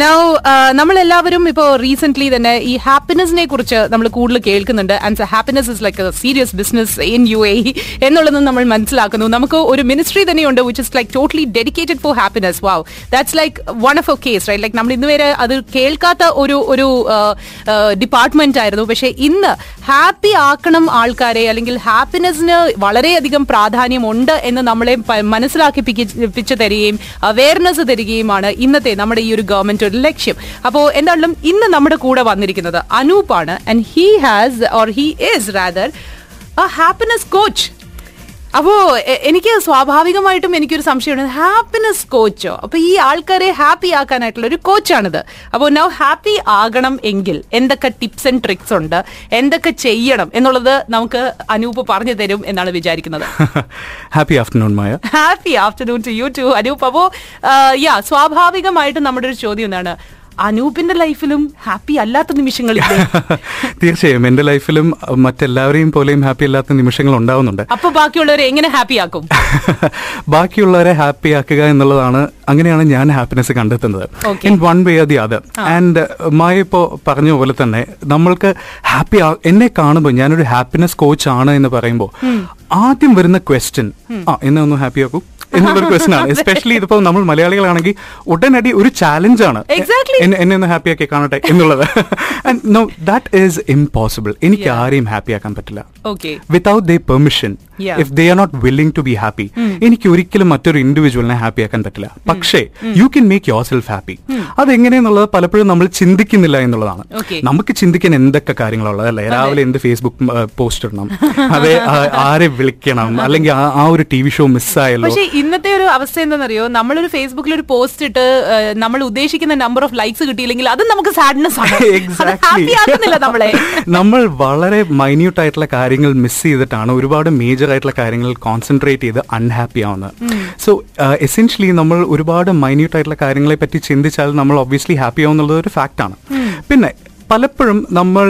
Now നമ്മളെല്ലാവരും ഇപ്പോൾ recent തന്നെ ഈ ഹാപ്പിനെസിനെ കുറിച്ച് നമ്മൾ കൂടുതൽ കേൾക്കുന്നുണ്ട്. And happiness is like serious business in U A എന്നുള്ളത് നമ്മൾ മനസ്സിലാക്കുന്നു. നമുക്ക് ഒരു മിനിസ്ട്രി തന്നെയുണ്ട് which is like totally dedicated for happiness wow that's like one of a case right like നമ്മൾ ഇന്ന് വരെ അത് കേൾക്കാത്ത ഒരു ഒരു ഡിപ്പാർട്ട്മെന്റ് ആയിരുന്നു. പക്ഷേ ഇന്ന് ഹാപ്പി ആക്കണം ആൾക്കാരെ അല്ലെങ്കിൽ ഹാപ്പിനെസ്സിന് വളരെയധികം പ്രാധാന്യമുണ്ട് എന്ന് നമ്മളെ മനസ്സിലാക്കിപ്പിച്ച് തരികയും അവയർനെസ് തരികയുമാണ് ഇന്നത്തെ നമ്മുടെ ഈ ഒരു ഗവൺമെന്റ് ഒരു ലക്ഷ്യം. അപ്പോൾ എന്തായാലും ഇന്ന് നമ്മുടെ കൂടെ വന്നിരിക്കുന്നത് അനൂപാണ്. And he has or he is rather a happiness coach അപ്പോ എനിക്ക് സ്വാഭാവികമായിട്ടും എനിക്കൊരു സംശയമുണ്ട്. ഹാപ്പിനെസ് കോച്ചോ അപ്പൊ ഈ ആൾക്കാരെ ഹാപ്പി ആക്കാനായിട്ടുള്ള ഒരു കോച്ചാണിത് അപ്പോൾ നൗ ഹാപ്പി ആകണം എങ്കിൽ എന്തൊക്കെ ടിപ്സ് ആൻഡ് ട്രിക്സ് ഉണ്ട്? എന്തൊക്കെ ചെയ്യണം എന്നുള്ളത് നമുക്ക് അനൂപ് പറഞ്ഞു തരും എന്നാണ് വിചാരിക്കുന്നത്. Happy afternoon Maya happy afternoon to you too Anoop. അപ്പോ യാ സ്വാഭാവികമായിട്ടും നമ്മുടെ ഒരു ചോദ്യം എന്താണ്? അനൂപിന്റെ ലൈഫിലും ഹാപ്പി അല്ലാത്ത നിമിഷങ്ങളില്ലേ? തീർച്ചയായും. എന്റെ ലൈഫിലും മറ്റെല്ലാവരെയും പോലെയും ഹാപ്പി അല്ലാത്ത നിമിഷങ്ങൾ ഉണ്ടാവുന്നുണ്ട്. അപ്പൊ ബാക്കിയുള്ളവരെ എങ്ങനെ ഹാപ്പി ആക്കും? ബാക്കിയുള്ളവരെ ഹാപ്പി ആക്കുക എന്നുള്ളതാണ് അങ്ങനെയാണ് ഞാൻ ഹാപ്പിനെസ് കണ്ടെത്തുന്നത്. In one way the other and Maya ഇപ്പോ പറഞ്ഞ പോലെ തന്നെ നമ്മൾക്ക് ഹാപ്പി എന്നെ കാണുമ്പോൾ ഞാനൊരു ഹാപ്പിനെസ് കോച്ച് ആണ് എന്ന് പറയുമ്പോൾ ആദ്യം വരുന്ന ക്വസ്റ്റ്യൻ ആ എന്നെ ഒന്ന് ഹാപ്പി ആക്കൂ. എന്നുള്ളൊരു ക്വസ്റ്റൻ ആണ്. എസ്പെഷ്യലി ഇതിപ്പോ നമ്മൾ മലയാളികളാണെങ്കിൽ ഉടനടി ഒരു ചാലഞ്ച് ആണ്. Exactly. എന്നെ ഒന്ന് ഹാപ്പി ആക്കി കാണട്ടെ എന്നുള്ളത്. നോ ദാറ്റ് ഈസ് ഇംപോസിബിൾ എനിക്ക് ആരെയും ഹാപ്പി ആക്കാൻ പറ്റില്ല. Okay without their permission. If they are not willing to be happy എനിക്ക് ഒരിക്കലും മറ്റൊരു ഇൻഡിവിജ്വലിനെ ഹാപ്പി ആക്കാൻ പറ്റില്ല. പക്ഷേ you can make yourself happy അതെങ്ങനെയെന്നുള്ളത് പലപ്പോഴും നമ്മൾ ചിന്തിക്കുന്നില്ല എന്നുള്ളതാണ്. നമുക്ക് ചിന്തിക്കാൻ എന്തൊക്കെ കാര്യങ്ങളുള്ളത് അല്ലേ? രാവിലെ എന്ത് ഫേസ്ബുക്ക് പോസ്റ്റ് ഇടണം. അതെ ആരെ വിളിക്കണം. അല്ലെങ്കിൽ ആ- ഒരു ടി വി ഷോ മിസ്സായല്ലോ പക്ഷേ ഇന്നത്തെ ഒരു അവസ്ഥ എന്താണെന്നറിയോ? നമ്മളൊരു ഫേസ്ബുക്കിൽ ഒരു പോസ്റ്റ് ഇട്ട് നമ്മൾ ഉദ്ദേശിക്കുന്ന നമ്പർ ഓഫ് ലൈക്സ് കിട്ടിയില്ലെങ്കിൽ അത് നമുക്ക് സാഡ്നസ് ആണ്. നമ്മളെ. നമ്മൾ വളരെ മൈന്യൂട്ട് ആയിട്ടുള്ള കാര്യങ്ങൾ മിസ് ചെയ്തിട്ടാണ് ഒരുപാട് മേജർ ആയിട്ടുള്ള കാര്യങ്ങളിൽ കോൺസെൻട്രേറ്റ് ചെയ്ത് അൺഹാപ്പി ആവുന്നത്. സോ എസെൻഷ്യലി നമ്മൾ ഒരുപാട് മൈന്യൂട്ട് ആയിട്ടുള്ള കാര്യങ്ങളെ പറ്റി ചിന്തിച്ചാൽ നമ്മൾ ഒബ്വിയസ്ലി ഹാപ്പി ആവുന്നുള്ളത് ഒരു ഫാക്റ്റ് ആണ്. പിന്നെ പലപ്പോഴും നമ്മൾ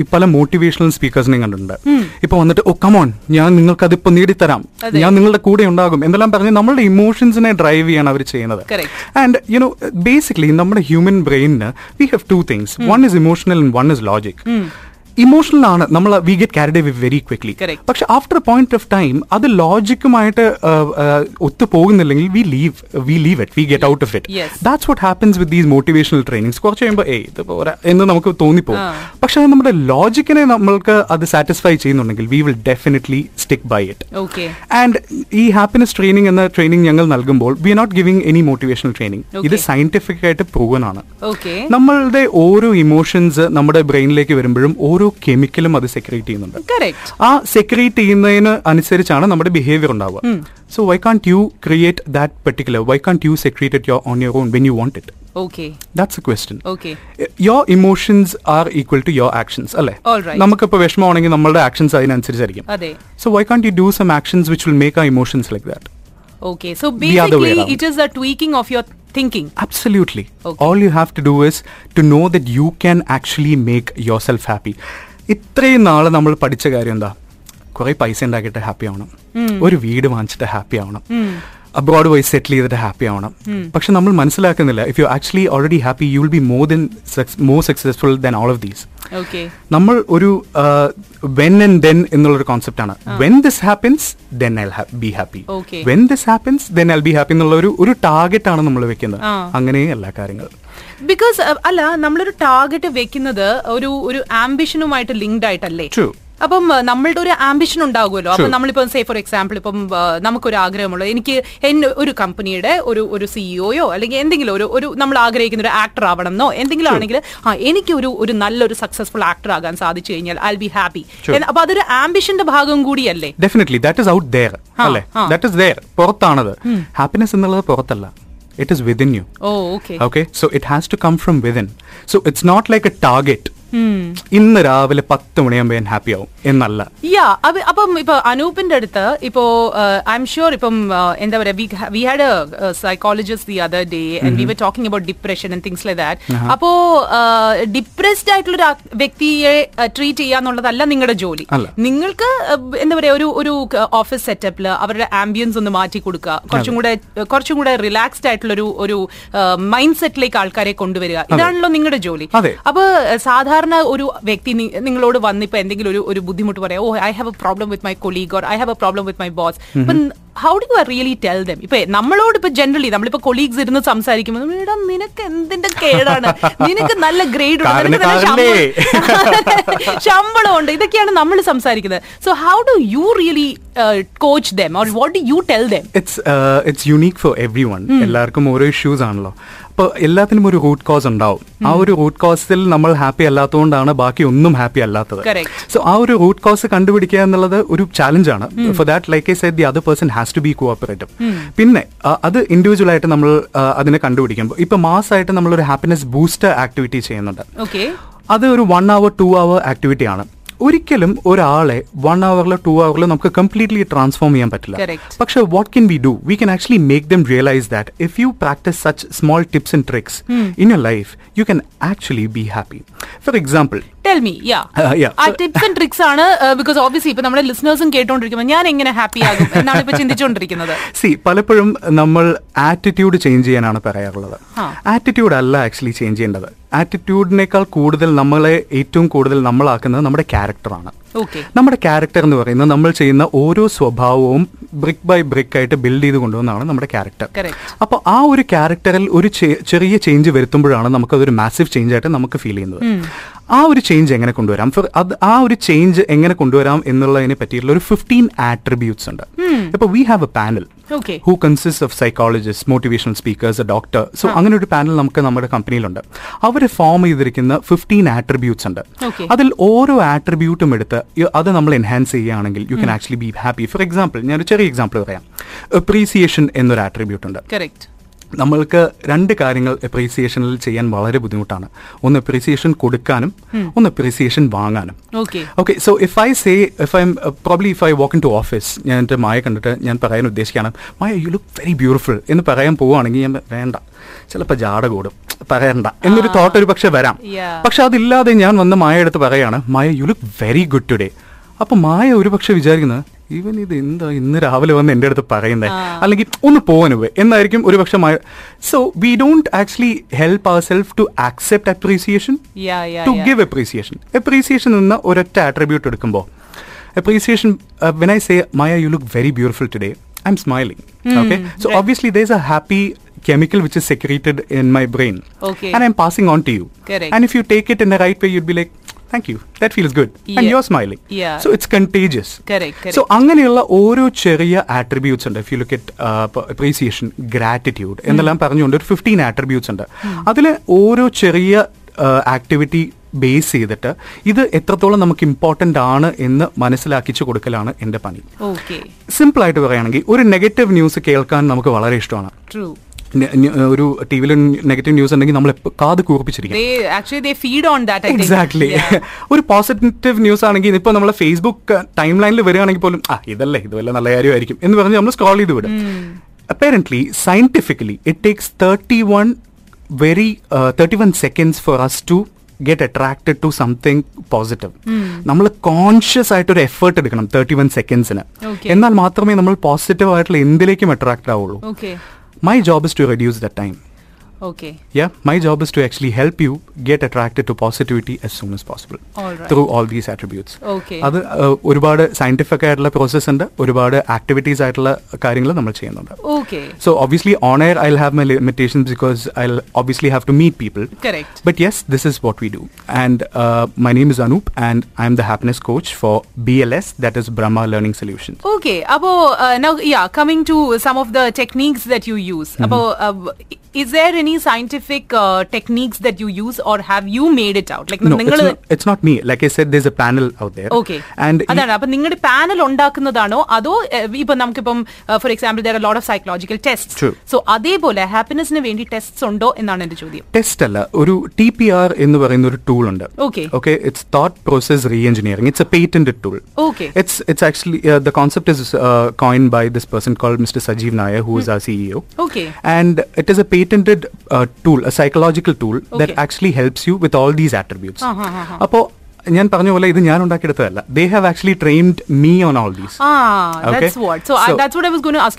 ഈ പല മോട്ടിവേഷണൽ സ്പീക്കേഴ്സിനെയും കണ്ടിട്ടുണ്ട്. ഇപ്പൊ വന്നിട്ട് ഓ കമോൺ ഞാൻ നിങ്ങൾക്ക് അതിപ്പോ നേടിത്തരാം ഞാൻ നിങ്ങളുടെ കൂടെ ഉണ്ടാകും. എന്നെല്ലാം പറഞ്ഞ് നമ്മളുടെ ഇമോഷൻസിനെ ഡ്രൈവ് ചെയ്യാണ് അവർ ചെയ്യുന്നത്. ആൻഡ് യു നോ ബേസിക്കലി നമ്മുടെ human ബ്രെയിനിന് we have two things one is emotional and one is logic emotional ആണ്. നമ്മൾ we get carried we very quickly. പക്ഷെ ആഫ്റ്റർ പോയിന്റ് ഓഫ് ടൈം അത് ലോജിക്കുമായിട്ട് ഒത്തു പോകുന്നില്ലെങ്കിൽ we leave we leave it we get out of it that's what happens with these motivational trainings കുറച്ച് കഴിയുമ്പോൾ ഏ ഇത് പോരാ എന്ന് നമുക്ക് തോന്നിപ്പോകും. പക്ഷെ നമ്മുടെ ലോജിക്കിനെ നമ്മൾക്ക് അത് സാറ്റിസ്ഫൈ ചെയ്യുന്നുണ്ടെങ്കിൽ we will definitely stick by it and ഈ ഹാപ്പിനെസ് ട്രെയിനിങ് എന്ന ട്രെയിനിങ് ഞങ്ങൾ നൽകുമ്പോൾ we are not giving any motivational training ഇത് സയന്റിഫിക് ആയിട്ട് പ്രൂവൻ ആണ്. നമ്മളുടെ ഓരോ ഇമോഷൻസ് നമ്മുടെ ബ്രെയിനിലേക്ക് വരുമ്പോഴും ഓരോ കെമിക്കലും അത് സെക്രേറ്റ് ചെയ്യുന്നുണ്ട്. ആ സെക്രേറ്റ് ചെയ്യുന്നതിന് അനുസരിച്ചാണ് നമ്മുടെ ബിഹേവിയർ ഉണ്ടാവുക. So why can't you create that particular why can't you secrete it your own your own when you want it that's a question okay your emotions are equal to your actions അല്ലേ? നമുക്കിപ്പോ. നമുക്കിപ്പോൾ വിഷമമാണെങ്കിൽ നമ്മളുടെ actions അതിനനുസരിച്ചായിരിക്കും. So why can't you do some actions which will make ആ emotions like that? Okay so The other way basically around. It thinking Absolutely. Okay. All you have to do is to know that you can actually make yourself happy. ഇത്രയും നാൾ നമ്മൾ പഠിച്ച കാര്യം എന്താ കുറെ പൈസ ഉണ്ടാക്കിയിട്ട് ഹാപ്പി ആവണം ഒരു വീട് വാങ്ങിച്ചിട്ട് ഹാപ്പി ആവണം അബ്രോഡ് പോയി സെറ്റിൽ ചെയ്തിട്ട് ഹാപ്പി ആവണം. പക്ഷെ നമ്മൾ മനസ്സിലാക്കുന്നില്ല. If you actually already happy you will be more than more successful than all of these നമ്മൾ ഒരു വെൻ ആൻഡ് ദെൻ എന്നുള്ളൊരു കോൺസെപ്റ്റ് ആണ്. When this happens then I be happy. When this happens then I be happy എന്നുള്ള ഒരു ഒരു target ആണ് നമ്മൾ വെക്കുന്നത്. അങ്ങനെ എല്ലാ കാര്യങ്ങൾ ബിക്കോസ് അല്ല നമ്മളൊരു ടാർഗറ്റ് വെക്കുന്നത് ഒരു ഒരു ആംബിഷനുമായിട്ട് ലിങ്ക്ഡ് ആയിട്ടല്ലേ. അപ്പം നമ്മളുടെ ഒരു ആംബിഷൻ ഉണ്ടാകുമല്ലോ. അപ്പൊ നമ്മളിപ്പോ സേ ഫോർ എക്സാമ്പിൾ ഇപ്പം നമുക്കൊരു ആഗ്രഹമുള്ള. എനിക്ക് എന്നെ ഒരു കമ്പനിയുടെ ഒരു ഒരു സിഇഒയോ അല്ലെങ്കിൽ എന്തെങ്കിലും ഒരു ഒരു നമ്മൾ ആഗ്രഹിക്കുന്ന ഒരു ആക്ടർ ആവണം എന്നോ എന്തെങ്കിലും ആണെങ്കിൽ ആ എനിക്ക് ഒരു ഒരു നല്ലൊരു സക്സസ്ഫുൾ ആക്ടർ ആകാൻ സാധിച്ചു കഴിഞ്ഞാൽ ഐ ബി ഹാപ്പി. അപ്പൊ അതൊരു ആംബിഷന്റെ ഭാഗം കൂടിയല്ലേ? Definitely that is out there അല്ലേ? ദാറ്റ് ഇസ് ദയർ പുറത്താണത്. ഹാപ്പിനെസ് എന്നുള്ളത് പുറത്തല്ല. It is within you okay so it has to come from within so it's not like a a target. ഇന്ന് രാവിലെ പത്ത് മണിയാകുമ്പോൾ ഞാൻ ഹാപ്പി ആവും. എന്നല്ല. യാ അപ്പം ഇപ്പൊ അനൂപിന്റെ അടുത്ത് ഇപ്പോ ഐ എം ഷുവർ ഇപ്പം uh, എന്താ പറയാ we had a psychologist the other day and we were talking about depression and things like that അപ്പോ ഡിപ്രസ്ഡ് ആയിട്ടുള്ള ഒരു വ്യക്തിയെ ട്രീറ്റ് ചെയ്യുക എന്നുള്ളതല്ല നിങ്ങളുടെ ജോലി. നിങ്ങൾക്ക് uh, എന്താ പറയാ ഒരു ഒരു ഓഫീസ് സെറ്റപ്പിൽ അവരുടെ ആംബിയൻസ് ഒന്ന് മാറ്റി കൊടുക്കുക. കുറച്ചും കൂടെ കുറച്ചും കൂടെ റിലാക്സ്ഡ് ആയിട്ടുള്ള ഒരു ഒരു മൈൻഡ് സെറ്റിലേക്ക് ആൾക്കാരെ കൊണ്ടുവരിക. ഇതാണല്ലോ നിങ്ങളുടെ ജോലി. അപ്പൊ ഏഹ്, സാധാരണ ഒരു വ്യക്തി നിങ്ങളോട് വന്നിപ്പോ എന്തെങ്കിലും ഒരു ഒരു ബുദ്ധിമുട്ട് പറയാം ഓ I have a problem with my colleague or I have a problem with my boss ഇപ്പൊ how do you really tell them ഇപ്പൊ നമ്മളോട് ഇപ്പൊ ജനറലി നമ്മളിപ്പോ കൊളീഗ്സ് ഇരുന്ന് സംസാരിക്കുമ്പോൾ "എടാ, നിനക്ക് എന്തിന്റെ കേടാണ്? നിനക്ക് നല്ല ഗ്രേഡ് ഉണ്ട് നിനക്ക് നല്ല കാരണക്കാരല്ലേ?" ശമ്പളം- ശമ്പളം ഉണ്ട് ഇതൊക്കെയാണ് നമ്മൾ സംസാരിക്കുന്നത്. So how do you really coach them or what do you tell them it's it's unique for everyone എല്ലാവർക്കും ഓരോ ഇഷ്യൂസ് ആണല്ലോ. അപ്പോൾ എല്ലാത്തിനും ഒരു റൂട്ട് കോസ് ഉണ്ടാവും. ആ ഒരു റൂട്ട് കോസിൽ നമ്മൾ ഹാപ്പി അല്ലാത്തതുകൊണ്ടാണ് ബാക്കി ഒന്നും ഹാപ്പി അല്ലാത്തത്. സോ ആ ഒരു റൂട്ട് കോസ് കണ്ടുപിടിക്കുക എന്നുള്ളത് ഒരു ചാലഞ്ച് ആണ്. For that like I said the other person has to be cooperative പിന്നെ അത് ഇൻഡിവിജ്വൽ ആയിട്ട് നമ്മൾ അതിനെ കണ്ടുപിടിക്കുമ്പോൾ ഇപ്പൊ മാസമായിട്ട് നമ്മൾ ഒരു ഹാപ്പിനെസ് ബൂസ്റ്റർ ആക്ടിവിറ്റി ചെയ്യുന്നുണ്ട് അത് ഒരു one hour two hour activity ആണ്. ഒരിക്കലും ഒരാളെ വൺ അവറിലോ ടു അവറിലോ നമുക്ക് കംപ്ലീറ്റ്ലി ട്രാൻസ്ഫോം ചെയ്യാൻ പറ്റില്ല. പക്ഷെ what can we do we can actually make them realise that if you practise such small tips and tricks in your life you can actually be happy for example tell me yeah yeah. ആ tips and tricks ആണ് because obviously ഇപ്പൊ നമ്മുടെ ലിസണേഴ്സും കേട്ടോണ്ടിരിക്കുമ്പോൾ ഞാൻ എങ്ങനെ happy ആകും എന്നാണ് ഇപ്പൊ ചിന്തിച്ചുകൊണ്ടിരിക്കുന്നത് C പലപ്പോഴും നമ്മൾ ആറ്റിറ്റ്യൂഡ് ചേഞ്ച് ചെയ്യാനാണ് പറയാറുള്ളത്. ആറ്റിറ്റ്യൂഡ് അല്ല ആക്ച്വലി ചേഞ്ച് ചെയ്യേണ്ടത്. ആറ്റിറ്റ്യൂഡിനേക്കാൾ കൂടുതൽ നമ്മളെ ഏറ്റവും കൂടുതൽ നമ്മളാക്കുന്നത് നമ്മുടെ ക്യാരക്ടറാണ് നമ്മുടെ ക്യാരക്ടർ എന്ന് പറയുന്നത് നമ്മൾ ചെയ്യുന്ന ഓരോ സ്വഭാവവും ബ്രിക്ക് ബൈ ബ്രിക്ക് ആയിട്ട് ബിൽഡ് ചെയ്ത് കൊണ്ടുവന്നാണ് നമ്മുടെ ക്യാരക്ടർ അപ്പൊ അപ്പോൾ ആ ഒരു ക്യാരക്ടറിൽ ഒരു ചെറിയ ചേഞ്ച് വരുത്തുമ്പോഴാണ് നമുക്കതൊരു മാസീവ് ചേഞ്ച് ആയിട്ട് നമുക്ക് ഫീൽ ചെയ്യുന്നത്. ആ ഒരു ചേഞ്ച് എങ്ങനെ കൊണ്ടുവരാം? ഫോർ അത് ആ ഒരു ചേഞ്ച് എങ്ങനെ കൊണ്ടുവരാം എന്നുള്ളതിനെ പറ്റിയിട്ടുള്ള ഒരു ഫിഫ്റ്റീൻ ആട്രിബ്യൂട്ട്സ് ഉണ്ട്. ഇപ്പൊ we have a panel who consist of psychologist motivational speakers doctor so അങ്ങനെ ഒരു പാനൽ നമുക്ക് നമ്മുടെ കമ്പനിയിലുണ്ട് അവർ ഫോം ചെയ്തിരിക്കുന്ന ഫിഫ്റ്റീൻ ആട്രിബ്യൂട്ട്സ് ഉണ്ട്. അതിൽ ഓരോ ആട്രിബ്യൂട്ടും എടുത്ത് അത് നമ്മൾ എൻഹാൻസ് ചെയ്യുകയാണെങ്കിൽ you can actually be happy for example ഞാനൊരു ചെറിയ എക്സാമ്പിൾ പറയാം. അപ്രീസിയേഷൻ എന്നൊരു ആട്രിബ്യൂട്ട് ഉണ്ട്. കറക്റ്റ് നമ്മൾക്ക് രണ്ട് കാര്യങ്ങൾ അപ്രീസിയേഷനിൽ ചെയ്യാൻ വളരെ ബുദ്ധിമുട്ടാണ്. ഒന്ന് അപ്രീസിയേഷൻ കൊടുക്കാനും ഒന്ന് അപ്രീസിയേഷൻ വാങ്ങാനും. Okay okay so if I say if I probably if I walk into office ഞാൻ എന്റെ മായ കണ്ടിട്ട് ഞാൻ പറയാൻ ഉദ്ദേശിക്കുകയാണ് Maya you look very beautiful എന്ന് പറയാൻ പോവുകയാണെങ്കിൽ ഞാൻ വേണ്ട. ചിലപ്പോൾ ജാട കൂടും. പറയണ്ട. എന്നൊരു തോട്ട് ഒരു പക്ഷെ വരാം. പക്ഷെ അതില്ലാതെ ഞാൻ വന്ന് മായ എടുത്ത് പറയാണ് Maya you look very good today അപ്പൊ മായ ഒരു പക്ഷെ വിചാരിക്കുന്നത് ഇവൻ ഇത് എന്താ ഇന്ന് രാവിലെ വന്ന് എന്റെ അടുത്ത് പറയുന്നത് അല്ലെങ്കിൽ ഒന്ന് പോവാനുവേ എന്നായിരിക്കും ഒരു പക്ഷെ Maya. So we don't actually help ourself to accept appreciation to give appreciation appreciation എന്ന ഒരൊറ്റ ആട്രിബ്യൂട്ട് എടുക്കുമ്പോൾ appreciation when I say Maya you look very beautiful today I'm smiling okay so obviously there is a happy chemical which is secreted in my brain. Okay. and i'm passing on to you. Correct. and if you take it in the right way you'd be like thank you. That feels good. And Yeah. you're smiling. Yeah. so it's contagious. Correct, correct. so അങ്ങനെയുള്ള ഓരോ ചെറിയ attributes ഉണ്ട്. If you look it appreciation gratitude എന്നെല്ലാം പറഞ്ഞുകൊണ്ട് ഒരു fifteen attributes ഉണ്ട്. അതിൽ ഓരോ ചെറിയ ആക്ടിവിറ്റി ബേസ് ചെയ്തിട്ട് ഇത് എത്രത്തോളം നമുക്ക് ഇമ്പോർട്ടന്റ് ആണ് എന്ന് മനസ്സിലാക്കിച്ചു കൊടുക്കലാണ് എന്റെ പണി. സിമ്പിൾ ആയിട്ട് പറയുകയാണെങ്കിൽ ഒരു നെഗറ്റീവ് ന്യൂസ് കേൾക്കാൻ നമുക്ക് വളരെ ഇഷ്ടമാണ്. ഒരു ടി വിയിൽ നെഗറ്റീവ് ന്യൂസ് ഉണ്ടെങ്കിൽ നമ്മൾ കാത് കൂർപ്പിച്ചിരിക്കും think. എക്സാക്ട്ലി ഒരു പോസിറ്റീവ് ന്യൂസ് ആണെങ്കിൽ ഇപ്പൊ നമ്മളെ ഫേസ്ബുക്ക് ടൈം ലൈനിൽ വരികയാണെങ്കിൽ പോലും ആ ഇതല്ലേ ഇത് വല്ല നല്ല കാര്യമായിരിക്കും എന്ന് പറഞ്ഞ് നമ്മൾ സ്ക്രോൾ ചെയ്ത് വിടും. Apparently scientifically it takes thirty one very thirty one seconds for us to get attracted to something positive നമ്മൾ കോൺഷ്യസ് ആയിട്ട് ഒരു എഫേർട്ട് എടുക്കണം തേർട്ടി വൺ സെക്കൻഡ്സിന് എന്നാൽ മാത്രമേ നമ്മൾ പോസിറ്റീവ് ആയിട്ടുള്ള എന്തിലേക്കും അട്രാക്ട് ആവുള്ളൂ. Okay. My job is to reduce the time Okay. Yeah, my job is to actually help you get attracted to positivity as soon as possible All right. through all these attributes. Okay. അത് uh, ഒരുപാട് scientific ആയിട്ടുള്ള process ഉണ്ട് ഒരുപാട് activities ആയിട്ടുള്ള കാര്യങ്ങൾ നമ്മൾ ചെയ്യുന്നുണ്ട് Okay. So obviously on air I'll have my limitations because I'll obviously have to meet people. Correct. But yes, this is what we do. And uh, my name is Anup and I'm the happiness coach for BLS, that is Brahma Learning Solutions. Okay. Abo, uh, now, yeah, coming to some of the techniques that you use. Abo, uh, is there any any scientific uh, techniques that you use, or have you made it out? Like No, it's നിങ്ങൾ not, it's not me. Like I said, there's a panel out there. Okay And e- അതാണ് അപ്പൊ നിങ്ങളുടെ panel ഉണ്ടാക്കുന്നതാണോ അതോ eh, ഇപ്പൊ നമുക്കിപ്പം for example there lot of psychological test True. So അതേപോലെ ഹാപ്പിനെസിന് വേണ്ടി ടെസ്റ്റ് ഉണ്ടോ എന്നാണ് എന്റെ ചോദ്യം ടെസ്റ്റ് അല്ല ഒരു ടി പി ആർ എന്ന് പറയുന്ന ഒരു ടൂൾ ഉണ്ട് Okay. Okay it's thought process re engineering it's a patented tool Okay. It's it's actually the concept is coin by this person call mister Sajeev Nair who is our CEO Okay. and it is a patented uh, tool a psychological tool okay. that actually helps you with all these attributes. ആഹാ, ആഹാ. അപ്പോ ഞാൻ പറഞ്ഞ പോലെ ഇത് ഞാൻ ഉണ്ടാക്കിയെടുത്തതല്ല. They have actually trained me on all these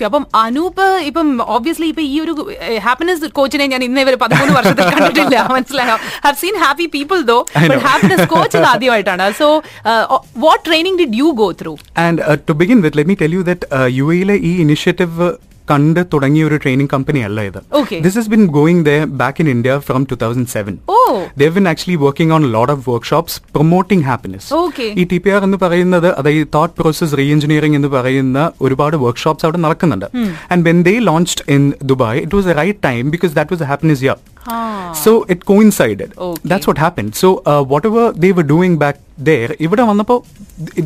അപ്പം അനൂപ് ഇപ്പം ഓബിയസ്ലി ഇപ്പൊ ഈ ഒരു ഹാപ്പിനെസ് കോച്ചിനെ ഞാൻ ഇന്നേ വരെ പതിമൂന്ന് വർഷത്തിൽ കണ്ടിട്ടില്ല. മനസ്സിലായോ? Have seen happy people though happiness coach ആദ്യമായിട്ടാണ്. So what training did you go through and to begin with let me tell you that you എയിലെ ഈ ഇനിഷ്യേറ്റീവ് കണ്ട് തുടങ്ങിയ ഒരു ട്രെയിനിങ് കമ്പനി അല്ല ഇത്. This has been going the back in India from two thousand seven. They've been actually working on lot of workshops promoting happiness. ഈ T P R എന്ന് പറയുന്നത് അതായത് തോട്ട് പ്രോസസ് റീ എഞ്ചിനീയറിംഗ് എന്ന് പറയുന്ന ഒരുപാട് workshops അവിടെ നടക്കുന്നുണ്ട് and when they launched in Dubai it was a right time because that was happiness year So it coincided. Okay. That's what happened. So uh, whatever they were doing back there, ഇവിടെ വന്നപ്പോൾ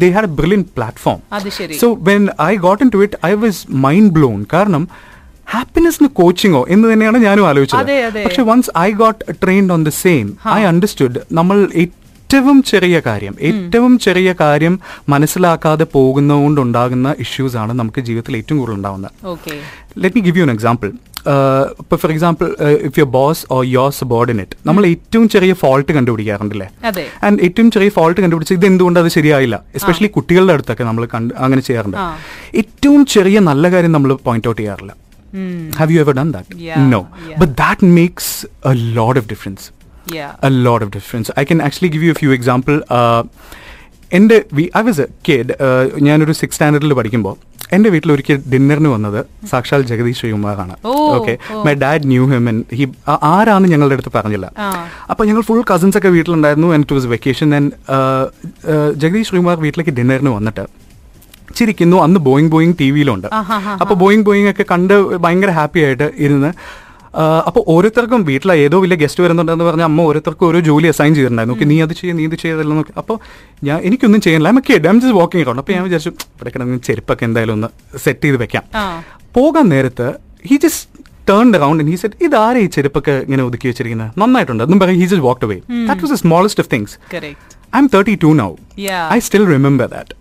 they had a brilliant platform. So. So when I got into it, I was mind blown. കാരണം ഹാപ്പിനെസ്സിന് കോച്ചിങ്ങോ എന്ന് തന്നെയാണ് ഞാനും ആലോചിച്ചത്. പക്ഷെ once I got trained on the same I understood നമ്മൾ ഏറ്റവും ചെറിയ കാര്യം ഏറ്റവും ചെറിയ കാര്യം മനസ്സിലാക്കാതെ പോകുന്നതുകൊണ്ടുണ്ടാകുന്ന ഇഷ്യൂസ് ആണ് നമുക്ക് ജീവിതത്തിൽ ഏറ്റവും കൂടുതൽ ഉണ്ടാകുന്നത് let me give you an example ഇപ്പോൾ for example if your boss or your subordinate നമ്മൾ ഏറ്റവും ചെറിയ ഫോൾട്ട് കണ്ടുപിടിക്കാറുണ്ടല്ലേ. ആൻഡ് ഏറ്റവും ചെറിയ ഫോൾട്ട് കണ്ടുപിടിച്ച് ഇത് എന്തുകൊണ്ട് അത് ശരിയായില്ല? എസ്പെഷ്യലി കുട്ടികളുടെ അടുത്തൊക്കെ നമ്മൾ അങ്ങനെ ചെയ്യാറുണ്ട്. ഏറ്റവും ചെറിയ നല്ല കാര്യം നമ്മൾ പോയിന്റ് ഔട്ട് ചെയ്യാറില്ല. Have you ever done that no. But that makes a lot of difference a a of difference I can actually give you you a few example. Uh, എന്റെ ഐ വാസ് എ കേഡ് ഞാനൊരു six സ്റ്റാൻഡേർഡിൽ പഠിക്കുമ്പോൾ എന്റെ വീട്ടിൽ ഒരിക്കൽ ഡിന്നറിന് വന്നത് സാക്ഷാൽ Jagadish ശ്രീകുമാറാണ്. Okay my dad knew him and he ആരാന്ന് ഞങ്ങളുടെ അടുത്ത് പറഞ്ഞില്ല. അപ്പൊ ഞങ്ങൾ ഫുൾ കസിൻസ് ഒക്കെ വീട്ടിലുണ്ടായിരുന്നു and it was vacation and Jagadish Sreekumar വീട്ടിലേക്ക് ഡിന്നറിന് വന്നിട്ട് ചിരിക്കുന്നു. അന്ന് ബോയിങ് ബോയിങ് ടി വിയിലുണ്ട് അപ്പോൾ അപ്പൊ ബോയിങ് ബോയിങ് ഒക്കെ കണ്ട് ഭയങ്കര ഹാപ്പി ആയിട്ട് ഇരുന്ന് അപ്പോൾ ഓരോരുത്തർക്കും വീട്ടിലെ ഏതോ വലിയ ഗസ്റ്റ് വരുന്നുണ്ടെന്ന് പറഞ്ഞാൽ അമ്മ ഓരോരുത്തർക്കും ഓരോ ജോലി അസൈൻ ചെയ്തിട്ടുണ്ടായിരുന്നു. ഓക്കെ നീ അത് ചെയ്യും നീ ഇത് ചെയ്തല്ലോ നോക്കി അപ്പോൾ ഞാൻ എനിക്കൊന്നും a kid. I'm just walking around. അപ്പോൾ ഞാൻ വിചാരിച്ചു ഇവിടെ കിടന്ന് ചെരുപ്പൊക്കെ എന്തായാലും ഒന്ന് സെറ്റ് ചെയ്ത് വെക്കാം. പോകാൻ നേരത്ത് he just turn around he said ഇതാരെ ഈ ചെരുപ്പൊക്കെ ഇങ്ങനെ ഒതുക്കി വെച്ചിരിക്കുന്നത്? നന്നായിട്ടുണ്ട്. എന്നും പറയും he just walk away that was the smallest of things correct I'm 32 now. Yeah. I still remember that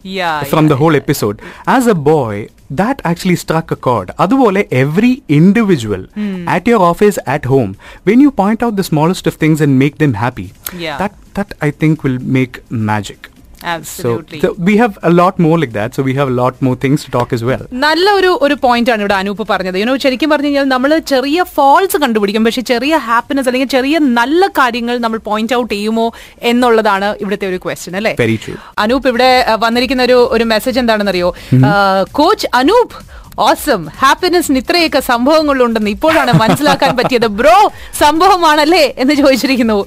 from the whole episode as a boy a boy, that actually struck a chord. Otherwise, every individual hmm. at your office, at home, when you point out the smallest of things and make them happy, yeah. that that I think will make magic. Absolutely. So, so we have a lot more like that. So we have a lot more things to talk as well. നല്ല ഒരു ഒരു point ആണ് ഇവിടെ അനൂപ് പറഞ്ഞത് you know ശരിക്കും പറഞ്ഞു കഴിഞ്ഞാൽ നമ്മൾ ചെറിയ ഫോൾസ് കണ്ടുപിടിക്കും പക്ഷെ ചെറിയ ഹാപ്പിനെസ് അല്ലെങ്കിൽ ചെറിയ നല്ല കാര്യങ്ങൾ നമ്മൾ പോയിന്റ് ഔട്ട് ചെയ്യുമോ എന്നുള്ളതാണ് ഇവിടുത്തെ ഒരു ക്വസ്റ്റ്യൻ അല്ലേ അനൂപ് ഇവിടെ വന്നിരിക്കുന്ന ഒരു ഒരു മെസ്സേജ് എന്താണെന്നറിയോ coach Anoop ഓസം ഹാപ്പിനെസ്സിന് ഇത്രയൊക്കെ സംഭവങ്ങളുണ്ടെന്ന് ഇപ്പോഴാണ് മനസ്സിലാക്കാൻ പറ്റിയത് ബ്രോ സംഭവമാണല്ലേ എന്ന് ചോദിച്ചിരിക്കുന്നു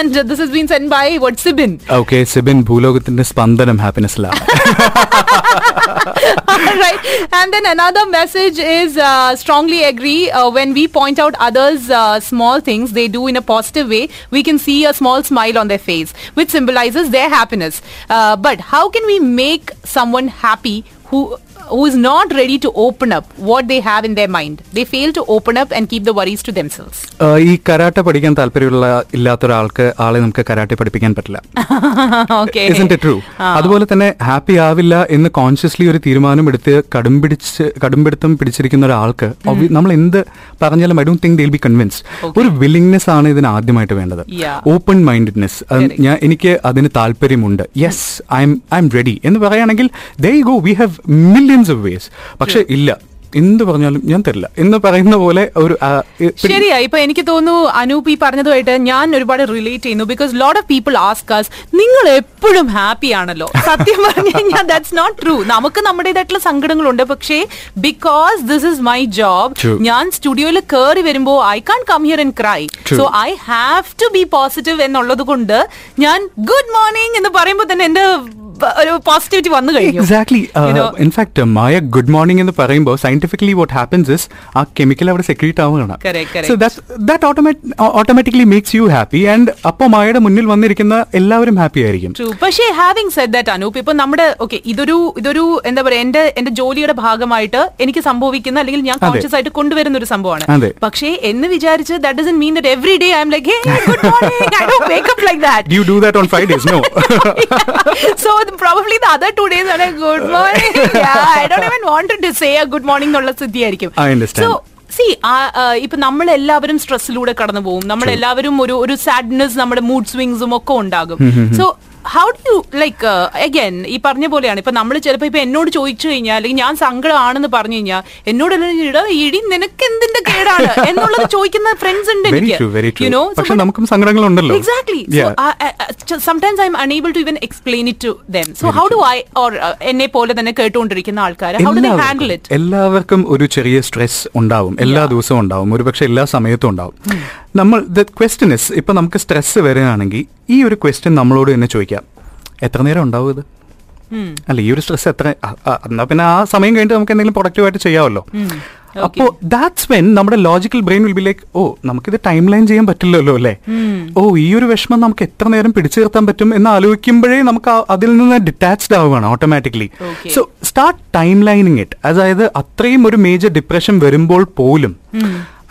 and this is been sent by വട്സിബിൻ Okay, Sibin ഭൂലോകത്തിന്റെ സ്പന്ദനം ഹാപ്പിനെസ്സിലാണ് right. And then another message is uh, strongly agree uh, when we point out others' uh, small things they do in a positive way, we can see a small smile on their face, which symbolizes their happiness. Uh, but how can we make someone happy who who is not ready to open up what they have in their mind? They fail to open up and keep the worries to themselves. Uh, ഈ karate പഠിക്കാൻ താല്പര്യമുള്ള ഇല്ലാത്ത ഒരാൾക്ക് ആളെ നമുക്ക് karate പഠിപ്പിക്കാൻ പറ്റില്ല okay. Isn't it true? അതുപോലെ തന്നെ ഹാപ്പി ആവില്ല എന്ന് കോൺഷ്യസ്ലി ഒരു തീരുമാനം എടുത്ത് കടും പിടിച്ച് കടുംപിടുത്തം പിടിച്ചിരിക്കുന്ന ഒരാൾക്ക് നമ്മൾ എന്ത് പറഞ്ഞാലും I don't think they'll be convinced ഒരു വില്ലിംഗ്നെസ് ആണ് ഇതിന് ആദ്യമായിട്ട് വേണ്ടത്. Open mindedness. ഞാൻ എനിക്ക് അതിന് താല്പര്യമുണ്ട് yes I'm I'm ready എന്ന് പറയുകയാണെങ്കിൽ they go we have millions of ways പക്ഷെ ഇല്ല. എന്ത് പറഞ്ഞാലും ഞാൻ തരില്ല. എന്ന് പറയുന്ന പോലെ ഒരു ശരിയാ. ഇപ്പൊ എനിക്ക് തോന്നുന്നു അനൂപ് ഈ പറഞ്ഞതുമായിട്ട് ഞാൻ ഒരുപാട് റിലേറ്റ് ചെയ്യുന്നു because lot of people ask us നിങ്ങൾ എപ്പോഴും ഹാപ്പി ആണല്ലോ? സത്യം പറഞ്ഞു കഴിഞ്ഞാൽ ദാറ്റ്സ് നോട്ട് ട്രൂ നമുക്ക് നമ്മുടേതായിട്ടുള്ള സങ്കടങ്ങളുണ്ട്. പക്ഷേ because this is my job ഞാൻ സ്റ്റുഡിയോയിൽ കയറി വരുമ്പോ I can't come here and cry so I have to be positive എന്നുള്ളത് കൊണ്ട് ഞാൻ ഗുഡ് മോർണിംഗ് എന്ന് പറയുമ്പോൾ തന്നെ എന്റെ ഒരു പോസിറ്റിവിറ്റി വന്നു കഴിഞ്ഞു. Exactly? In fact Maya good morning എന്ന് പറയുമ്പോൾ സയന്റിഫിക്കലി വാട്ട് ഹാപ്പൻസ് ഇസ് ആ കെമിക്കൽ അവിടെ സെക്രീറ്റ് ആവുകയാണ്. So that automatically makes you happy and അപ്പോൾ മായയുടെ മുന്നിൽ വന്നിരിക്കുന്ന എല്ലാവരും ഹാപ്പി ആയിരിക്കും. പക്ഷേ ഹാവിംഗ് സെഡ് ദാറ്റ് അനൂപ് ഇപ്പൊ നമ്മുടെ ഓക്കെ ഇതൊരു ഇതൊരു എന്താ പറയുക എന്റെ എന്റെ ജോലിയുടെ ഭാഗമായിട്ട് എനിക്ക് സംഭവിക്കുന്ന അല്ലെങ്കിൽ ഞാൻ കോൺഷ്യസ് ആയിട്ട് കൊണ്ടുവരുന്ന ഒരു സംഭവമാണ്. പക്ഷേ എന്ന് വിചാരിച്ച് that doesn't mean that every day I'm like hey good morning I don't wake up like that you do that on Fridays no so the- probably the other two days are like good morning. yeah, I don't even wanted to say a good morning എന്നുള്ള സ്ഥിതിയായിരിക്കും I understand. So, see ഇപ്പൊ നമ്മൾ എല്ലാവരും സ്ട്രെസ്സിലൂടെ കടന്നു പോകും നമ്മൾ എല്ലാവരും ഒരു ഒരു സാഡ്നെസ് നമ്മുടെ മൂഡ് സ്വിങ്സും ഒക്കെ ഉണ്ടാകും so how do you like again ഈ പറഞ്ഞ പോലെയാണ്. ഇപ്പൊ നമ്മൾ ചിലപ്പോ ഇപ്പൊ എന്നോട് ചോദിച്ചു കഴിഞ്ഞാൽ അല്ലെങ്കിൽ ഞാൻ സങ്കടമാണെന്ന് പറഞ്ഞു കഴിഞ്ഞാൽ എന്നോട് ഇടാ നിനക്ക് എന്തിന്റെ കേടാണ്? എന്നുള്ളത് ചോദിക്കുന്ന ഫ്രണ്ട്സ് ഉണ്ട് എനിക്ക്. ട്രൂ You know, so പക്ഷെ നമുക്കും സങ്കടങ്ങളുണ്ടല്ലോ. I'm unable to even explain it to them. So how do I or uh, എന്നെ പോലെ തന്നെ കേട്ടുകൊണ്ടിരിക്കുന്ന ആൾക്കാർ how do they handle it? എല്ലാവർക്കും എല്ലാവർക്കും ഒരു ചെറിയ സ്ട്രെസ് ഉണ്ടാവും. എല്ലാ ദിവസവും ഉണ്ടാവും. ഒരുപക്ഷെ എല്ലാ സമയത്തും ഉണ്ടാവും. നമ്മൾ ദ ക്വസ്റ്റ്യൻ ഇസ് ഇപ്പൊ നമുക്ക് സ്ട്രെസ് വരികയാണെങ്കിൽ ഈ ഒരു ക്വസ്റ്റ്യൻ നമ്മളോട് തന്നെ ചോദിക്കാം. എത്ര നേരം ഉണ്ടാവും ഇത്. അല്ല ഈ ഒരു സ്ട്രെസ് എത്ര? എന്നാ പിന്നെ ആ സമയം കഴിഞ്ഞിട്ട് നമുക്ക് എന്തെങ്കിലും പ്രൊഡക്റ്റീവായിട്ട് ചെയ്യാമല്ലോ. അപ്പോൾ ദാറ്റ്സ് വെൻ നമ്മുടെ logical brain will be like oh നമുക്കിത് ടൈം ലൈൻ ചെയ്യാൻ പറ്റില്ലല്ലോ അല്ലേ? ഓ ഈ ഒരു വിഷമം നമുക്ക് എത്ര നേരം പിടിച്ചു നിർത്താൻ പറ്റും എന്ന് ആലോചിക്കുമ്പോഴേ നമുക്ക് അതിൽ നിന്ന് ഡിറ്റാച്ച്ഡ് ആവുകയാണ് automatically so start time lining it അതായത് അത്രയും ഒരു മേജർ ഡിപ്രഷൻ വരുമ്പോൾ പോലും.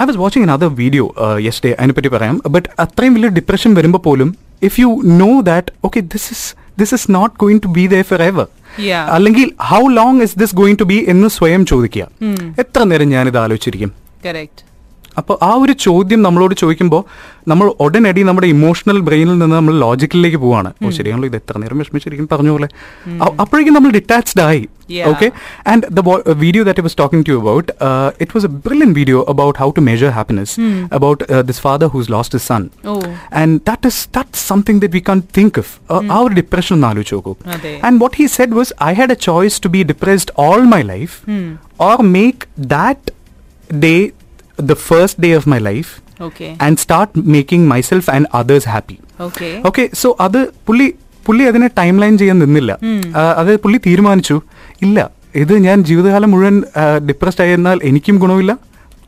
I was watching other video യെസ്റ്റേ അതിനെപ്പറ്റി പറയാം. ബട്ട് അത്രയും വലിയ ഡിപ്രഷൻ വരുമ്പോൾ പോലും if you know that okay this is this is not going to be there forever Yeah. അല്ലെങ്കിൽ how long is this going to be എന്ന് സ്വയം ചോദിക്കുക എത്ര നേരം ഞാനിത് ആലോചിച്ചിരിക്കും Correct. അപ്പോൾ ആ ഒരു ചോദ്യം നമ്മളോട് ചോദിക്കുമ്പോൾ നമ്മൾ ഉടനടി നമ്മുടെ ഇമോഷണൽ ബ്രെയിനിൽ നിന്ന് നമ്മൾ ലോജിക്കലിലേക്ക് പോവാണ്. ഓ ശരിയാണല്ലോ ഇത് എത്ര നേരം വിഷമിച്ചിരിക്കും പറഞ്ഞ പോലെ. അപ്പോഴേക്കും നമ്മൾ ഡിറ്റാച്ച്ഡ് ആയി. Okay and the video that was talking to about it was a brilliant video about how to measure happiness about this father who's lost his son. And that is that something that we can think of ആ ഒരു depression ഒന്ന് ആലോചിച്ച് നോക്കൂ. And what he said was I had a choice to be depressed all my life or make that day the first day of my life Okay. And start making myself and others happy Okay. Okay so അത് പുള്ളി പുള്ളി അതിനെ time line ചെയ്യാൻ നിന്നില്ല. അത് പുള്ളി തീരുമാനിച്ചു. ഇല്ല ഇത് ഞാൻ ജീവിതകാലം മുഴുവൻ ഡിപ്രസ്ഡ് ആയിരുന്നാൽ എനിക്കും ഗുണമില്ല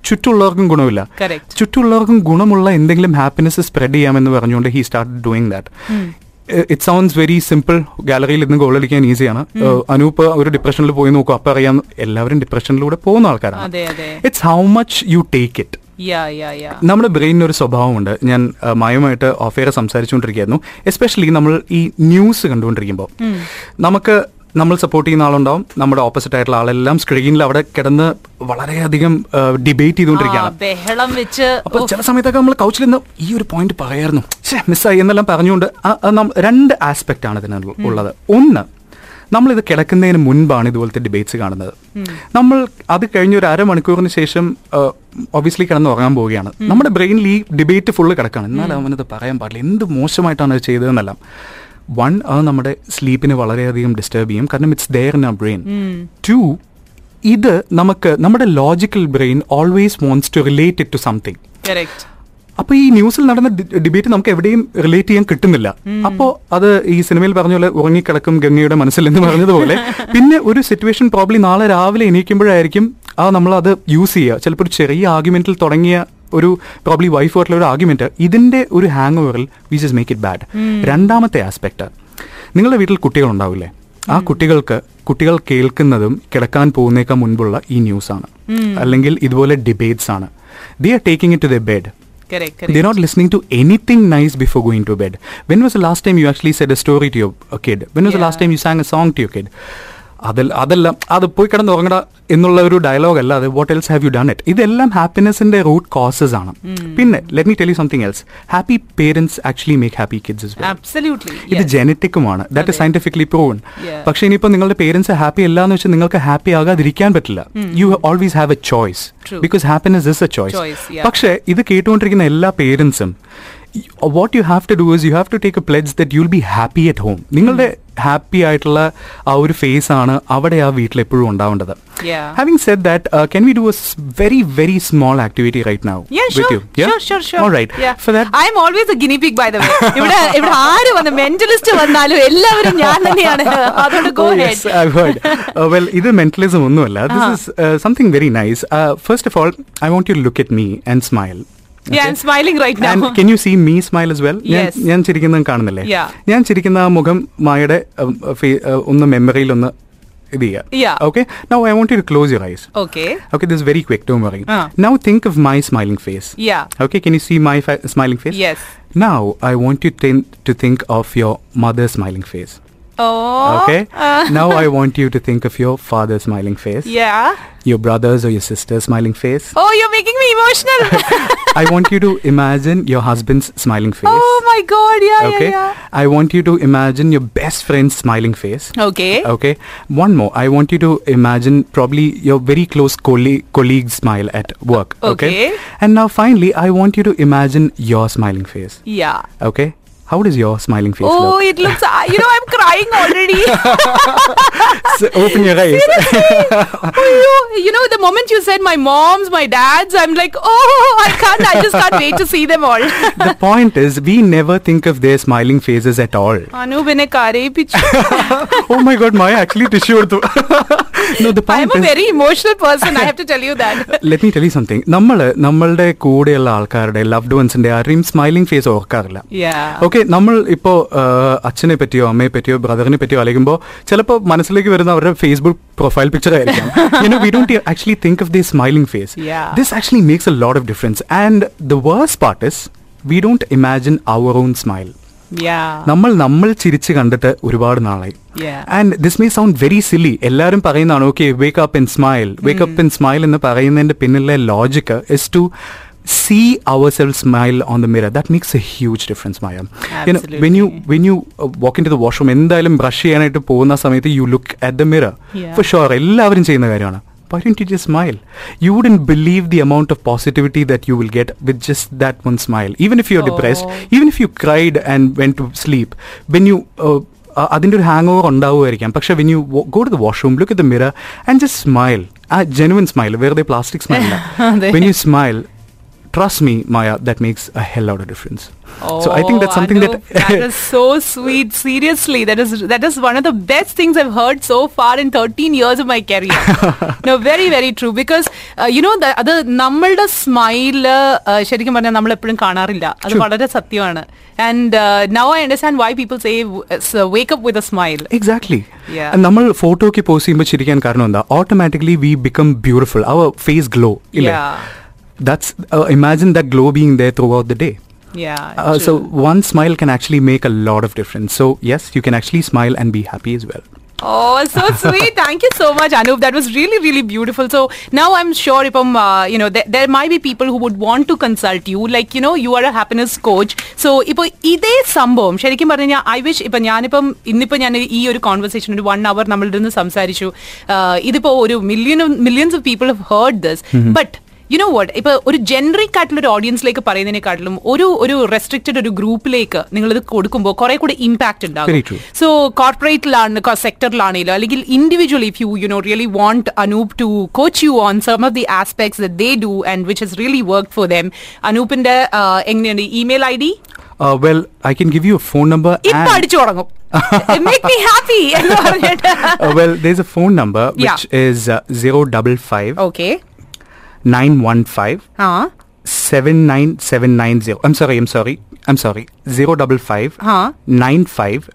ചുറ്റുള്ളവർക്കും ഗുണമില്ല. Correct. ചുറ്റുള്ളവർക്കും ഗുണമുള്ള എന്തെങ്കിലും ഹാപ്പിനെസ് സ്പ്രെഡ് ചെയ്യാമെന്ന് പറഞ്ഞുകൊണ്ട് he start doing that it sounds very simple ഗാലറിയിൽ ഇന്ന് ഗോൾ അടിക്കാൻ ഈസിയാണ് അനൂപ് ഒരു ഡിപ്രഷനിൽ പോയി നോക്കും. അപ്പൊ അറിയാം എല്ലാവരും ഡിപ്രഷനിലൂടെ പോകുന്ന ആൾക്കാരാണ്. It's how much you take it നമ്മുടെ ബ്രെയിനിന് ഒരു സ്വഭാവമുണ്ട്. ഞാൻ മായമായിട്ട് മായുമായിട്ട് ഓഫെയർ സംസാരിച്ചുകൊണ്ടിരിക്കുകയായിരുന്നു. എസ്പെഷ്യലി നമ്മൾ ഈ ന്യൂസ് കണ്ടുകൊണ്ടിരിക്കുമ്പോൾ. നമുക്ക് നമ്മൾ സപ്പോർട്ട് ചെയ്യുന്ന ആളുണ്ടാവും. നമ്മുടെ ഓപ്പോസിറ്റ് ആയിട്ടുള്ള ആളെല്ലാം സ്ക്രീനിൽ അവിടെ കിടന്ന് വളരെയധികം ഡിബേറ്റ് ചെയ്തുകൊണ്ടിരിക്കുകയാണ്. ബഹളം വെച്ച് അപ്പൊ ചില സമയത്തൊക്കെ നമ്മൾ കൗച്ചിൽ നിന്ന് ഈ ഒരു പോയിന്റ് പറയായിരുന്നു. മിസ്സായി എന്നെല്ലാം പറഞ്ഞുകൊണ്ട് രണ്ട് ആസ്പെക്ട് ആണ് ഇതിന് ഉള്ളത്. ഒന്ന് നമ്മൾ ഇത് കിടക്കുന്നതിന് മുൻപാണ് ഇതുപോലത്തെ ഡിബേറ്റ്സ് കാണുന്നത്. നമ്മൾ അത് കഴിഞ്ഞ ഒരു അരമണിക്കൂറിന് ശേഷം ഒബിയസ്ലി കിടന്ന് ഉറങ്ങാൻ പോവുകയാണ്. നമ്മുടെ ബ്രെയിനിൽ ഈ ഡിബേറ്റ് ഫുള്ള് കിടക്കുകയാണ് എന്നാലും അവനത് പറയാൻ പാടില്ല. എന്ത് മോശമായിട്ടാണ് അത് ചെയ്തതെന്നെല്ലാം. വൺ അത് നമ്മുടെ സ്ലീപ്പിനെ വളരെയധികം ഡിസ്റ്റർബ് ചെയ്യും. കാരണം it's there in a brain to ഇത് നമുക്ക് നമ്മുടെ logical brain always wants to relate it to something അപ്പൊ ഈ ന്യൂസിൽ നടന്ന ഡിബേറ്റ് നമുക്ക് എവിടെയും റിലേറ്റ് ചെയ്യാൻ കിട്ടുന്നില്ല. അപ്പോ അത് ഈ സിനിമയിൽ പറഞ്ഞ പോലെ ഉറങ്ങിക്കിടക്കും ഗംഗയുടെ മനസ്സിൽ എന്ന് പറഞ്ഞതുപോലെ. പിന്നെ ഒരു സിറ്റുവേഷൻ പ്രോബ്ലി നാളെ രാവിലെ എണീക്കുമ്പോഴായിരിക്കും ആ നമ്മൾ അത് യൂസ് ചെയ്യുക. ചിലപ്പോൾ ഒരു ചെറിയ ആർഗ്യുമെന്റിൽ തുടങ്ങിയ ഒരു പ്രോബ്ലി വൈഫായിട്ടുള്ള ഒരു ആർഗ്യുമെന്റ് ഇതിന്റെ ഒരു ഹാങ് ഓവറിൽ we just make it bad രണ്ടാമത്തെ ആസ്പെക്ട് നിങ്ങളുടെ വീട്ടിൽ കുട്ടികൾ ഉണ്ടാവില്ലേ ആ കുട്ടികൾക്ക് കുട്ടികൾ കേൾക്കുന്നതും കിടക്കാൻ പോകുന്നേക്കാൾ മുൻപുള്ള ഈ ന്യൂസ് ആണ്. അല്ലെങ്കിൽ ഇതുപോലെ ഡിബേറ്റ്സ് ആണ്. They are taking it to the bed They're not listening to anything nice before going to bed. When was the last time you actually said a story to your kid? When was the last Yeah. time you sang a song to your kid? അതല്ല അതെല്ലാം അത് പോയി കിടന്ന് ഉറങ്ങട എന്നുള്ള ഒരു dialogue അല്ല അത് what else have you done it ഇതെല്ലാം ഹാപ്പിനെസിന്റെ റൂട്ട് കോസസ് ആണ്. പിന്നെ let me tell you something else happy parents actually make happy kids ഇത് ജനറ്റിക്കുമാണ് ദാറ്റ് ഇസ് സയന്റിഫിക്കലി പ്രൂവൺ പക്ഷെ ഇനിയിപ്പോൾ നിങ്ങളുടെ പേരൻസ് ഹാപ്പി അല്ല എന്ന് വെച്ചാൽ നിങ്ങൾക്ക് ഹാപ്പി ആകാതിരിക്കാൻ പറ്റില്ല. You always have a choice because happiness is a choice പക്ഷേ ഇത് കേട്ടുകൊണ്ടിരിക്കുന്ന എല്ലാ പേരൻസും what you have to do is you have to take a pledge that you'll be happy at home നിങ്ങളുടെ ഹാപ്പി ആയിട്ടുള്ള ആ ഒരു ഫേസ് ആണ് അവിടെ ആ വീട്ടിൽ എപ്പോഴും ഉണ്ടാവേണ്ടത് Yeah. Having said that can we do a very very small activity right now Yeah, with sure, you sure, sure, sure. All right. Yeah. That, I'm always a guinea pig, by the way. ഇവിടെ ഇവിടെ ആര് വന്ന് mentalist വന്നാലും എല്ലാവരും ഞാൻ തന്നെയാണ് go Oh. Uh, well, ഇത് mentalism ഒന്നുമല്ല This is something something very nice. Of first of all, I want you to look at me and smile. Yeah, I'm smiling right now. Can you see me smile as well? ഞാൻ- ചിരിക്കുന്നത് കാണുന്നില്ലേ Yeah. ഞാൻ ചിരിക്കുന്ന ആ മുഖം മായയുടെ um, uh, ഒന്ന് മെമ്മറിയിൽ ഒന്ന് ഇത് ചെയ്യാം Yeah. Okay now I want you to close your eyes. Okay, this is very quick, don't worry. Ah. Now think of my smiling face. Yeah. Okay, can you see my fa- smiling face? Yes. Now I want you tin- to think of your mother's smiling face. Oh. Okay. Uh, now I want you to think of your father's smiling face, yeah. your brother's or your sister's smiling face. Oh, you're making me emotional. I want you to imagine your husband's smiling face. oh my God. Yeah, okay. yeah, yeah. I want you to imagine your best friend's smiling face. Okay. Okay. One more. I want you to imagine probably your very close colleague colleague's smile at work. Okay. Okay. And now finally, I want you to imagine your smiling face. Yeah. Okay. How does your smiling face oh, look? Oh, it looks. Uh, you know, I'm crying already. so open your eyes. oh, you, you know, the moment you said my mom's, my dad's, I'm like, oh, I can't. I just can't wait to see them all. the point is, we never think of their smiling faces at all. Anu, oh my God, Maya actually tissued. No, the M A is. Very emotional person I have to tell you that let me tell you something നമ്മൾ നമ്മളുടെ കൂടെയുള്ള ആൾക്കാരുടെ loved വൺസിന്റെ ആരെയും smiling face ഓർക്കാറില്ല. Okay നമ്മൾ ഇപ്പോ അച്ഛനെ പറ്റിയോ അമ്മയെ പറ്റിയോ ബ്രദറിനെ പറ്റിയോ അലകുമ്പോൾ ചിലപ്പോൾ മനസ്സിലേക്ക് വരുന്ന അവരുടെ ഫേസ്ബുക്ക് പ്രൊഫൈൽ പിക്ചർ ആയിരിക്കാം. You we don't actually think of the smiling face. This actually makes a lot of difference and the worse part is we don't imagine our own smile നമ്മൾ നമ്മൾ ചിരിച്ച് കണ്ടിട്ട് ഒരുപാട് നാളായി. And this may sound very silly എല്ലാവരും പറയുന്നതാണ് okay wake up and smile wake up and smile എന്ന് പറയുന്നതിന്റെ പിന്നിലെ logic is to see our self smile on the mirror that makes a huge difference Maya when you when you walk in to the washroom എന്തായാലും brush ചെയ്യാനായിട്ട് പോകുന്ന സമയത്ത് you look at the mirror. For sure എല്ലാവരും ചെയ്യുന്ന കാര്യമാണ്. Why don't you just smile? You wouldn't believe the amount of positivity that you will get with just that one smile. Even if you're depressed, Oh. even if you cried and went to sleep, when you uh, uh, അതിന്റെ ഒരു hang over ഉണ്ടാവുമായിരിക്കാം പക്ഷെ when you go to the washroom look the mirror and just smile ആ genuine smile വെറുതെ plastic smile അതെ. When you smile trust me Maya that makes a hell out difference so I think that something Anup, that is so sweet. Seriously, that is that is one of the best things I've heard so far in 13 years of my career. no, very very true. Because uh, you know that അത് നമ്മളുടെ smile ശരിക്കും പറഞ്ഞാൽ നമ്മൾ എപ്പോഴും കാണാറില്ല അത് True. വളരെ സത്യമാണ് and now I understand why people say wake up with a smile exactly Yeah. നമ്മൾ ഫോട്ടോക്ക് പോസ്റ്റ് ചെയ്യുമ്പോൾ ചിരിക്കാൻ കാരണം എന്താ automatically we become beautiful our face glow ഇല്ലേ that's imagine that glow being there throughout the day Uh, so one smile can actually make a lot of difference. So yes, you can actually smile and be happy as well. Oh, so sweet. Thank you so much, Anup. That was really, really beautiful. So now I'm sure if um, uh, you know, there, there might be people who would want to consult you. Like, you know, you are a happiness coach. So ഇപ്പൊ ഇതേ സംഭവം ശരിക്കും പറഞ്ഞു കഴിഞ്ഞാൽ I wish ഇപ്പൊ ഞാനിപ്പം ഇന്നിപ്പോ ഞാൻ ഈ ഒരു കോൺവെർസേഷൻ ഒരു വൺ അവർ നമ്മളുടെ നിന്ന് സംസാരിച്ചു ആഹ് ഇതിപ്പോ ഒരു million millions of people have heard this but You know what ഇപ്പൊ ഒരു ജനറിക് ആയിട്ടുള്ള ഒരു ഓഡിയൻസിലേക്ക് പറയുന്നതിനെക്കാട്ടിലും ഒരു ഒരു റെസ്ട്രിക്റ്റഡ് ഒരു ഗ്രൂപ്പിലേക്ക് നിങ്ങൾ ഇത് കൊടുക്കുമ്പോൾ കുറെ കൂടി ഇമ്പാക്ട് Very ഉണ്ടാകും true. സോ കോർപ്പറേറ്റിലാണ് സെക്ടറിലാണെങ്കിലും അല്ലെങ്കിൽ individual if you you know really want Anup to coach you on some of the aspects they do and which is really work for them അനൂപിന്റെ എങ്ങനെയാണ് email I D Uh, well, I can give you a phone number. ഇപ്പൊ and- അടിച്ചു തുടങ്ങും make me happy എന്ന് പറഞ്ഞിട്ട് uh, well, there's a phone number Yeah. which is uh, zero double five okay 915 huh? 79790. I'm sorry, I'm sorry. I'm sorry. Zero double five. Ah. Nine five.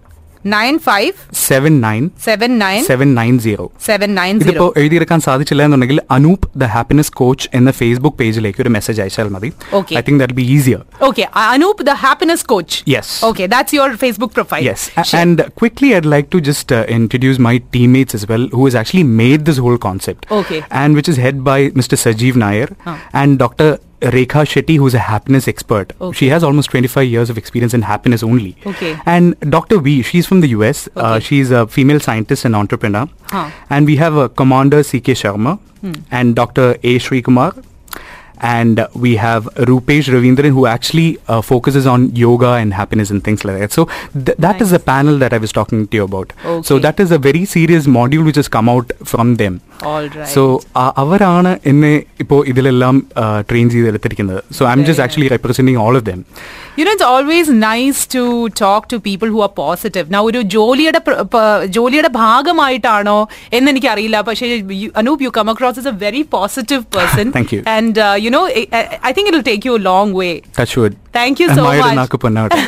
Nine five seven nine seven nine seven nine zero. Seven nine ഇതിപ്പോ zero എഴുതിയെടുക്കാൻ സാധിച്ചില്ല എന്നുണ്ടെങ്കിൽ Anoop the happiness coach എന്ന Facebook പേജിലേക്ക് ഒരു message അയച്ചാൽ മതി Okay. I think that be easier Okay, Anup, the happiness coach. Yes. Okay, that's your Facebook profile. Yes, A- and quickly, I'd like to just uh, introduce my teammates as well, who has actually made this whole concept. Okay. And which is head by Mr. Sajeev Nair Huh. and Dr. Rekha Shetty, who's a happiness expert. Okay. She has almost 25 years of experience in happiness only. Okay. And Dr. V, she's from the US. Uh, Okay. she's a female scientist and entrepreneur. Huh. And we have uh, Commander C.K. Sharma and Dr. A. Sri Kumar. and uh, we have Rupesh Ravindran who actually uh, focuses on yoga and happiness and things like that. So th- that is Nice. the panel that I was talking to you about. Okay. So that is a very serious module which has come out from them. All right. So അവരാണ് എന്നെ ഇപ്പോൾ ഇതിലെല്ലാം train ചെയ്ത് എടുത്തിരിക്കുന്നത്. So I am just actually representing all of them you know it's always nice to talk to people who are positive Now, ഒരു ജോലിയുടെ ജോലിയുടെ ഭാഗമായിട്ടാണോ എന്ന് എനിക്ക് അറിയില്ല പക്ഷേ Anup you come across is a very positive person Thank you. And you know I think it will take you long way touch wood thank you so നാക്ക് much പൊന്നാവട്ടെ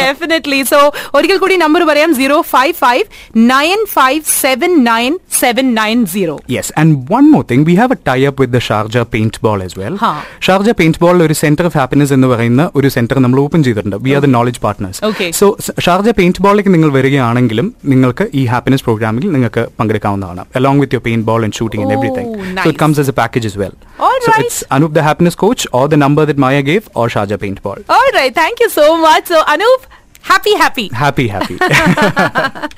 ഡെഫിനറ്റ്ലി സോ ഒരിക്കൽ കൂടി നമ്പർ പറയാം zero five five nine five seven nine seven nine zero Yes, and one more thing, we have a tie-up with the Sharjah Paintball as well. Huh. Sharjah Paintball ഒരു centre of happiness എന്ന് പറയുന്ന ഒരു centre നമ്മൾ open ചെയ്തിട്ടുണ്ട് we are the knowledge partners Okay. So Sharjah paint നിങ്ങൾ വരികയാണെങ്കിലും നിങ്ങൾക്ക് ഈ ഹാപ്പിനെസ് പ്രോഗ്രാമിൽ നിങ്ങൾക്ക് പങ്കെടുക്കാവുന്നതാണ് along with your paintball and shooting and Oh, everything so nice. It comes as a package as well. All so right. it's Anup the happiness coach or the number that Maya gave or Sharjah Paintball. All right. Thank you so much. So, Anup, happy, happy. Happy, happy.